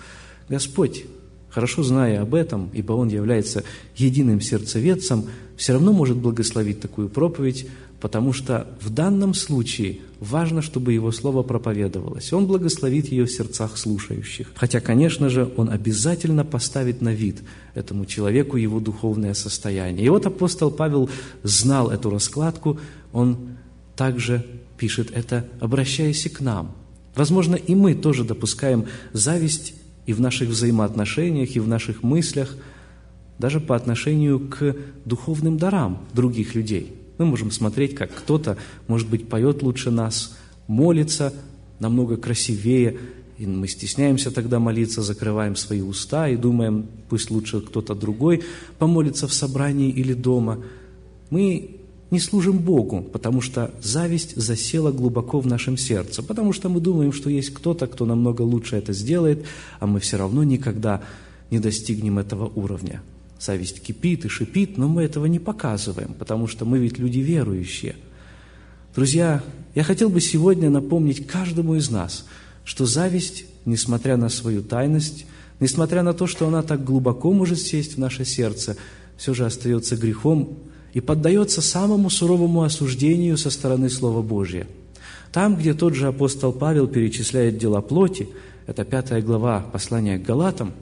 Господь, хорошо зная об этом, ибо Он является единым сердцеведцем, все равно может благословить такую проповедь, потому что в данном случае важно, чтобы Его Слово проповедовалось. Он благословит ее в сердцах слушающих. Хотя, конечно же, Он обязательно поставит на вид этому человеку его духовное состояние. И вот апостол Павел знал эту раскладку, он также пишет это, обращаясь и к нам. Возможно, и мы тоже допускаем зависть и в наших взаимоотношениях, и в наших мыслях, даже по отношению к духовным дарам других людей. Мы можем смотреть, как кто-то, может быть, поет лучше нас, молится намного красивее, и мы стесняемся тогда молиться, закрываем свои уста и думаем, пусть лучше кто-то другой помолится в собрании или дома. Мы не служим Богу, потому что зависть засела глубоко в нашем сердце, потому что мы думаем, что есть кто-то, кто намного лучше это сделает, а мы все равно никогда не достигнем этого уровня. Зависть кипит и шипит, но мы этого не показываем, потому что мы ведь люди верующие. Друзья, я хотел бы сегодня напомнить каждому из нас, что зависть, несмотря на свою тайность, несмотря на то, что она так глубоко может сесть в наше сердце, все же остается грехом, и поддается самому суровому осуждению со стороны Слова Божия. Там, где тот же апостол Павел перечисляет дела плоти, это пятая глава послания к Галатам,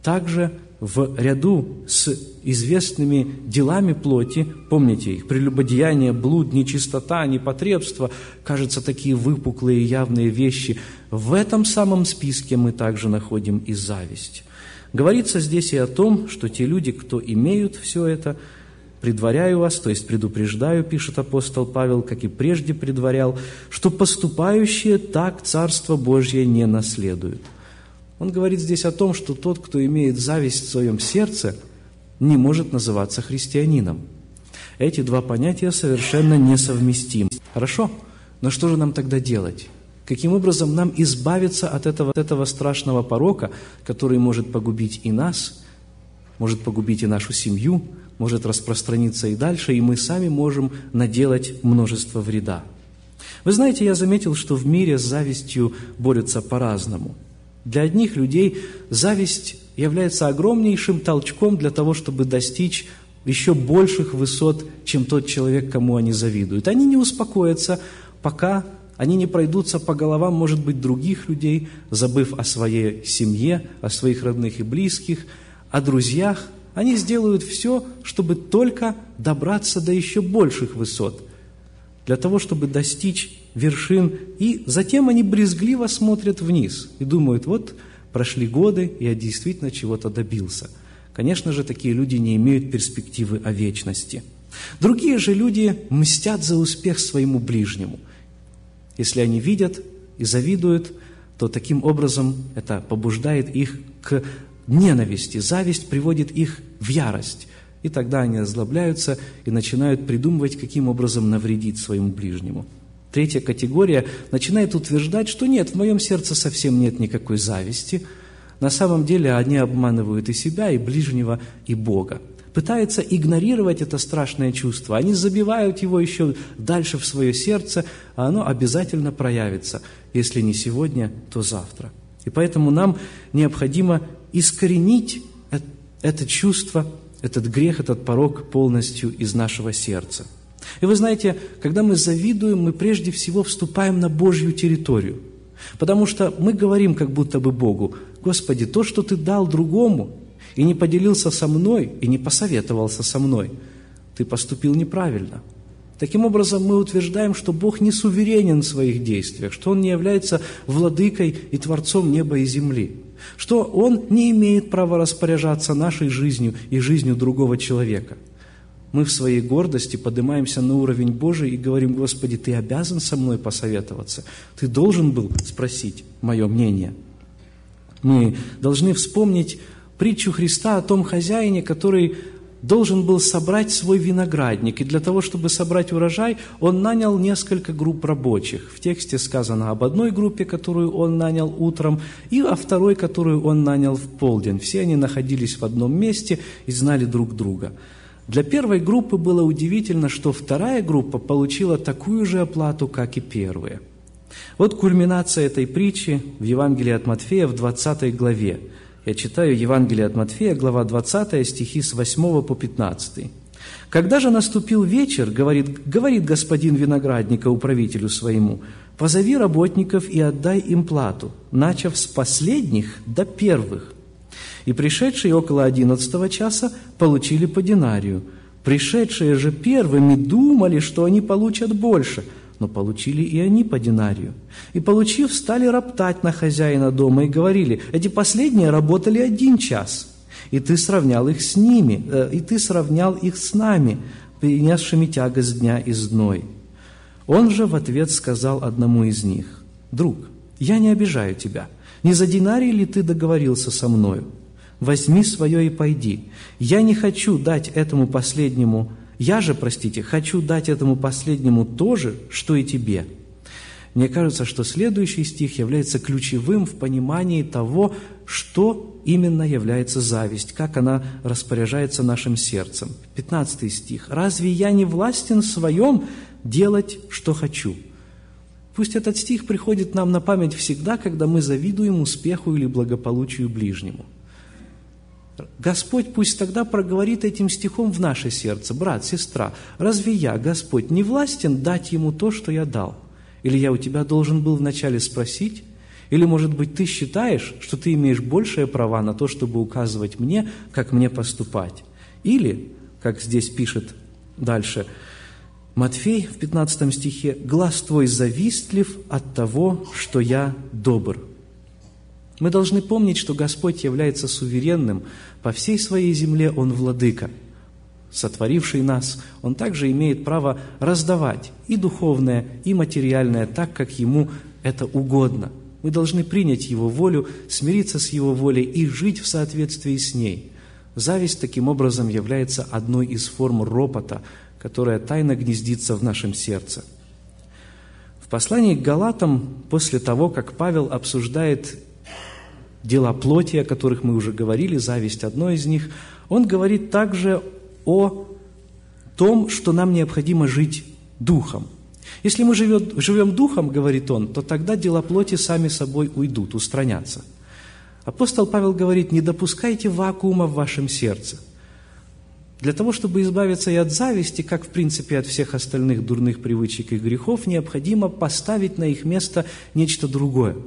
также в ряду с известными делами плоти, помните их, прелюбодеяние, блуд, нечистота, непотребство, кажется, такие выпуклые явные вещи, в этом самом списке мы также находим и зависть. Говорится здесь и о том, что те люди, кто имеют все это, предваряю вас, то есть предупреждаю, пишет апостол Павел, как и прежде предварял, что поступающие так Царство Божье не наследуют. Он говорит здесь о том, что тот, кто имеет зависть в своем сердце, не может называться христианином. Эти два понятия совершенно несовместимы. Хорошо, но что же нам тогда делать? Каким образом нам избавиться от этого, от этого страшного порока, который может погубить и нас, может погубить и нашу семью, может распространиться и дальше, и мы сами можем наделать множество вреда. Вы знаете, я заметил, что в мире с завистью борются по-разному. Для одних людей зависть является огромнейшим толчком для того, чтобы достичь еще больших высот, чем тот человек, кому они завидуют. Они не успокоятся, пока они не пройдутся по головам, может быть, других людей, забыв о своей семье, о своих родных и близких, о друзьях, они сделают все, чтобы только добраться до еще больших высот, для того, чтобы достичь вершин, и затем они брезгливо смотрят вниз и думают, вот прошли годы, я действительно чего-то добился. Конечно же, такие люди не имеют перспективы о вечности. Другие же люди мстят за успех своему ближнему. Если они видят и завидуют, то таким образом это побуждает их к ненависти, зависть приводит их в ярость. И тогда они озлобляются и начинают придумывать, каким образом навредить своему ближнему. Третья категория начинает утверждать, что нет, в моем сердце совсем нет никакой зависти. На самом деле они обманывают и себя, и ближнего, и Бога. Пытаются игнорировать это страшное чувство. Они забивают его еще дальше в свое сердце, а оно обязательно проявится. Если не сегодня, то завтра. И поэтому нам необходимо искоренить это чувство, этот грех, этот порог полностью из нашего сердца. И вы знаете, когда мы завидуем, мы прежде всего вступаем на Божью территорию. Потому что мы говорим как будто бы Богу, «Господи, то, что Ты дал другому, и не поделился со мной, и не посоветовался со мной, Ты поступил неправильно». Таким образом, мы утверждаем, что Бог не суверенен в своих действиях, что Он не является владыкой и творцом неба и земли что Он не имеет права распоряжаться нашей жизнью и жизнью другого человека. Мы в своей гордости поднимаемся на уровень Божий и говорим, Господи, Ты обязан со мной посоветоваться, Ты должен был спросить мое мнение. Мы должны вспомнить притчу Христа о том хозяине, который должен был собрать свой виноградник, и для того, чтобы собрать урожай, он нанял несколько групп рабочих. В тексте сказано об одной группе, которую он нанял утром, и о второй, которую он нанял в полдень. Все они находились в одном месте и знали друг друга. Для первой группы было удивительно, что вторая группа получила такую же оплату, как и первая. Вот кульминация этой притчи в Евангелии от Матфея в 20 главе – я читаю Евангелие от Матфея, глава 20, стихи с 8 по 15. «Когда же наступил вечер, говорит, говорит господин виноградника управителю своему, позови работников и отдай им плату, начав с последних до первых. И пришедшие около одиннадцатого часа получили по динарию. Пришедшие же первыми думали, что они получат больше – но получили и они по динарию. И, получив, стали роптать на хозяина дома и говорили, эти последние работали один час, и ты сравнял их с ними, э, и ты сравнял их с нами, принесшими тягость дня и зной. Он же в ответ сказал одному из них, «Друг, я не обижаю тебя. Не за динарий ли ты договорился со мною? Возьми свое и пойди. Я не хочу дать этому последнему я же, простите, хочу дать этому последнему то же, что и тебе. Мне кажется, что следующий стих является ключевым в понимании того, что именно является зависть, как она распоряжается нашим сердцем. 15 стих. «Разве я не властен в своем делать, что хочу?» Пусть этот стих приходит нам на память всегда, когда мы завидуем успеху или благополучию ближнему – Господь пусть тогда проговорит этим стихом в наше сердце. Брат, сестра, разве я, Господь, не властен дать ему то, что я дал? Или я у тебя должен был вначале спросить? Или, может быть, ты считаешь, что ты имеешь большее права на то, чтобы указывать мне, как мне поступать? Или, как здесь пишет дальше Матфей в 15 стихе, «Глаз твой завистлив от того, что я добр». Мы должны помнить, что Господь является суверенным, по всей своей земле Он владыка. Сотворивший нас, Он также имеет право раздавать и духовное, и материальное так, как Ему это угодно. Мы должны принять Его волю, смириться с Его волей и жить в соответствии с ней. Зависть таким образом является одной из форм ропота, которая тайно гнездится в нашем сердце. В послании к Галатам, после того, как Павел обсуждает дела плоти, о которых мы уже говорили, зависть одно из них, он говорит также о том, что нам необходимо жить духом. Если мы живет, живем духом, говорит он, то тогда дела плоти сами собой уйдут, устранятся. Апостол Павел говорит, не допускайте вакуума в вашем сердце. Для того, чтобы избавиться и от зависти, как в принципе от всех остальных дурных привычек и грехов, необходимо поставить на их место нечто другое –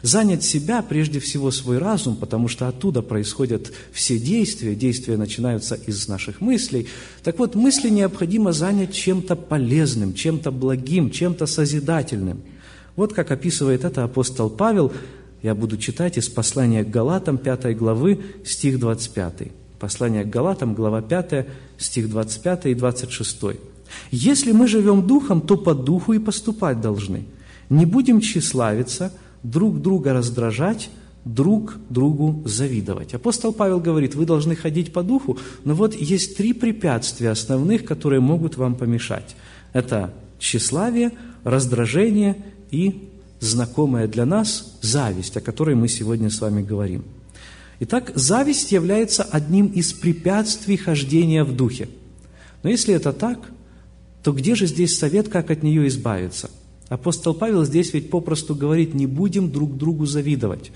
Занять себя, прежде всего свой разум, потому что оттуда происходят все действия, действия начинаются из наших мыслей. Так вот, мысли необходимо занять чем-то полезным, чем-то благим, чем-то созидательным. Вот как описывает это апостол Павел, я буду читать из послания к Галатам, 5 главы, стих 25. Послание к Галатам, глава 5, стих 25 и 26. «Если мы живем духом, то по духу и поступать должны. Не будем тщеславиться, друг друга раздражать, друг другу завидовать. Апостол Павел говорит, вы должны ходить по духу, но вот есть три препятствия основных, которые могут вам помешать. Это тщеславие, раздражение и знакомая для нас зависть, о которой мы сегодня с вами говорим. Итак, зависть является одним из препятствий хождения в духе. Но если это так, то где же здесь совет, как от нее избавиться – Апостол Павел здесь ведь попросту говорит, не будем друг другу завидовать.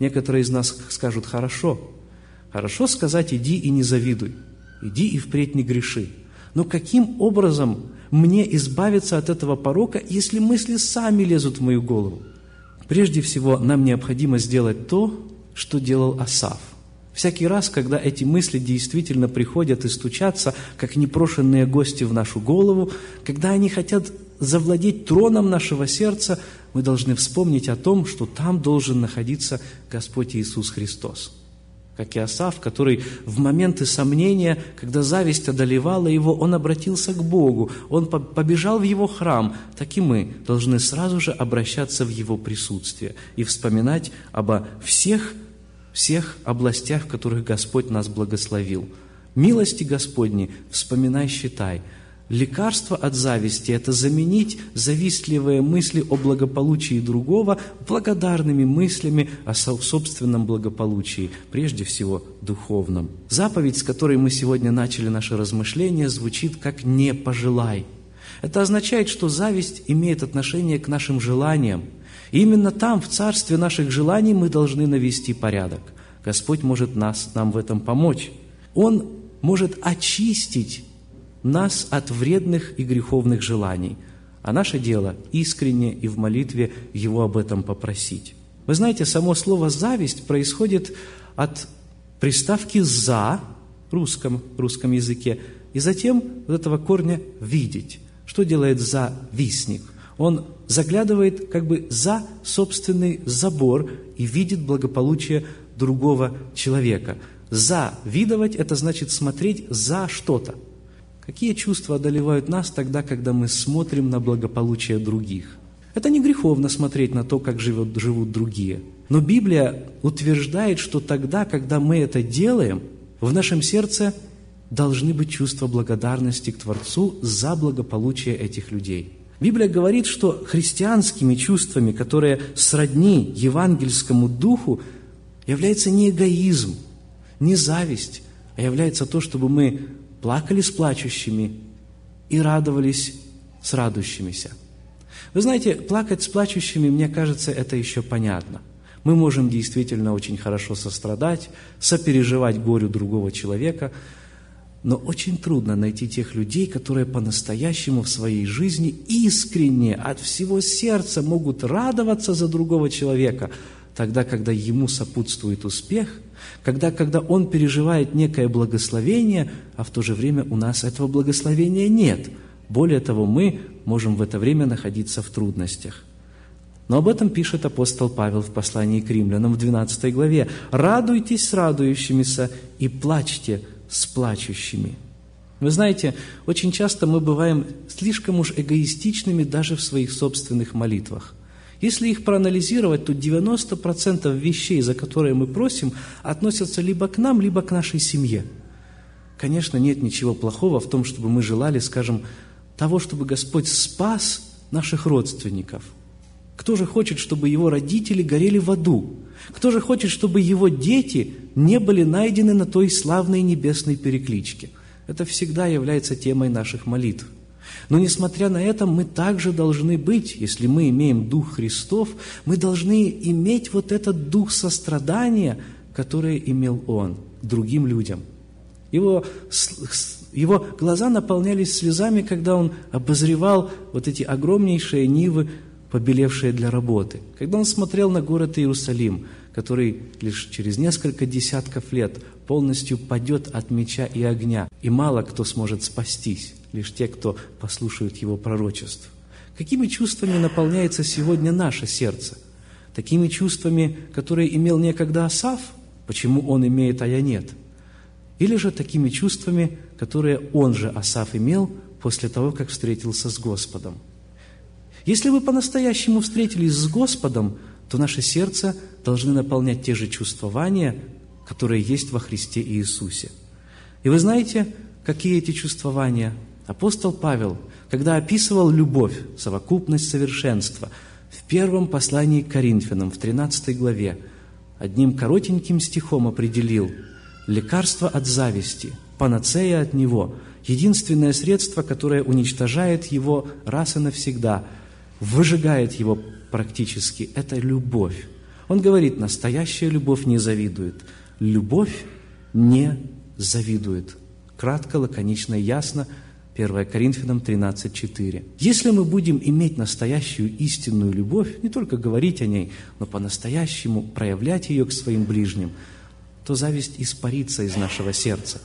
Некоторые из нас скажут, хорошо, хорошо сказать, иди и не завидуй, иди и впредь не греши. Но каким образом мне избавиться от этого порока, если мысли сами лезут в мою голову? Прежде всего, нам необходимо сделать то, что делал Асав. Всякий раз, когда эти мысли действительно приходят и стучатся, как непрошенные гости в нашу голову, когда они хотят завладеть троном нашего сердца, мы должны вспомнить о том, что там должен находиться Господь Иисус Христос. Как и Асав, который в моменты сомнения, когда зависть одолевала его, он обратился к Богу, он побежал в его храм, так и мы должны сразу же обращаться в его присутствие и вспоминать обо всех, всех областях, в которых Господь нас благословил. Милости Господни вспоминай, считай – Лекарство от зависти – это заменить завистливые мысли о благополучии другого благодарными мыслями о собственном благополучии, прежде всего духовном. Заповедь, с которой мы сегодня начали наше размышление, звучит как «не пожелай». Это означает, что зависть имеет отношение к нашим желаниям. И именно там, в царстве наших желаний, мы должны навести порядок. Господь может нас, нам в этом помочь. Он может очистить нас от вредных и греховных желаний, а наше дело искренне и в молитве Его об этом попросить. Вы знаете, само слово «зависть» происходит от приставки «за» в русском, русском языке, и затем вот этого корня «видеть». Что делает завистник? Он заглядывает как бы за собственный забор и видит благополучие другого человека. Завидовать – это значит смотреть за что-то – Какие чувства одолевают нас тогда, когда мы смотрим на благополучие других? Это не греховно смотреть на то, как живет, живут другие. Но Библия утверждает, что тогда, когда мы это делаем, в нашем сердце должны быть чувства благодарности к Творцу за благополучие этих людей. Библия говорит, что христианскими чувствами, которые сродни евангельскому духу, является не эгоизм, не зависть, а является то, чтобы мы плакали с плачущими и радовались с радующимися. Вы знаете, плакать с плачущими, мне кажется, это еще понятно. Мы можем действительно очень хорошо сострадать, сопереживать горю другого человека, но очень трудно найти тех людей, которые по-настоящему в своей жизни искренне, от всего сердца могут радоваться за другого человека, тогда, когда ему сопутствует успех – когда, когда он переживает некое благословение, а в то же время у нас этого благословения нет. Более того, мы можем в это время находиться в трудностях. Но об этом пишет апостол Павел в послании к римлянам в 12 главе. «Радуйтесь с радующимися и плачьте с плачущими». Вы знаете, очень часто мы бываем слишком уж эгоистичными даже в своих собственных молитвах. Если их проанализировать, то 90% вещей, за которые мы просим, относятся либо к нам, либо к нашей семье. Конечно, нет ничего плохого в том, чтобы мы желали, скажем, того, чтобы Господь спас наших родственников. Кто же хочет, чтобы его родители горели в аду? Кто же хочет, чтобы его дети не были найдены на той славной небесной перекличке – это всегда является темой наших молитв. Но несмотря на это, мы также должны быть, если мы имеем Дух Христов, мы должны иметь вот этот Дух сострадания, который имел Он другим людям. Его, его глаза наполнялись слезами, когда Он обозревал вот эти огромнейшие нивы, побелевшие для работы. Когда Он смотрел на город Иерусалим, который лишь через несколько десятков лет полностью падет от меча и огня, и мало кто сможет спастись, лишь те, кто послушают его пророчеств. Какими чувствами наполняется сегодня наше сердце? Такими чувствами, которые имел некогда Асав? Почему он имеет, а я нет? Или же такими чувствами, которые он же, Асав, имел после того, как встретился с Господом? Если вы по-настоящему встретились с Господом, то наше сердце должны наполнять те же чувствования, которые есть во Христе Иисусе. И вы знаете, какие эти чувствования? Апостол Павел, когда описывал любовь, совокупность совершенства, в первом послании к Коринфянам, в 13 главе, одним коротеньким стихом определил лекарство от зависти, панацея от него, единственное средство, которое уничтожает его раз и навсегда, выжигает его практически, это любовь. Он говорит, настоящая любовь не завидует, любовь не завидует. Кратко, лаконично ясно, 1 Коринфянам 13:4. Если мы будем иметь настоящую истинную любовь, не только говорить о ней, но по-настоящему проявлять ее к своим ближним, то зависть испарится из нашего сердца.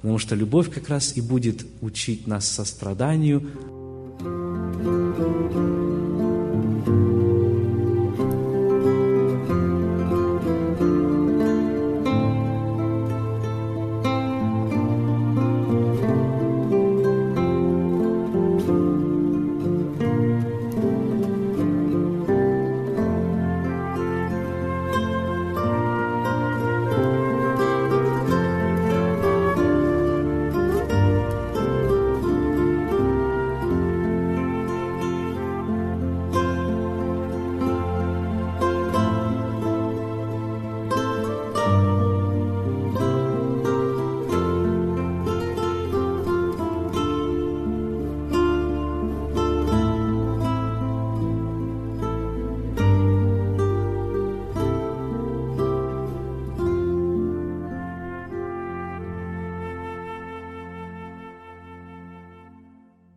Потому что любовь как раз и будет учить нас состраданию,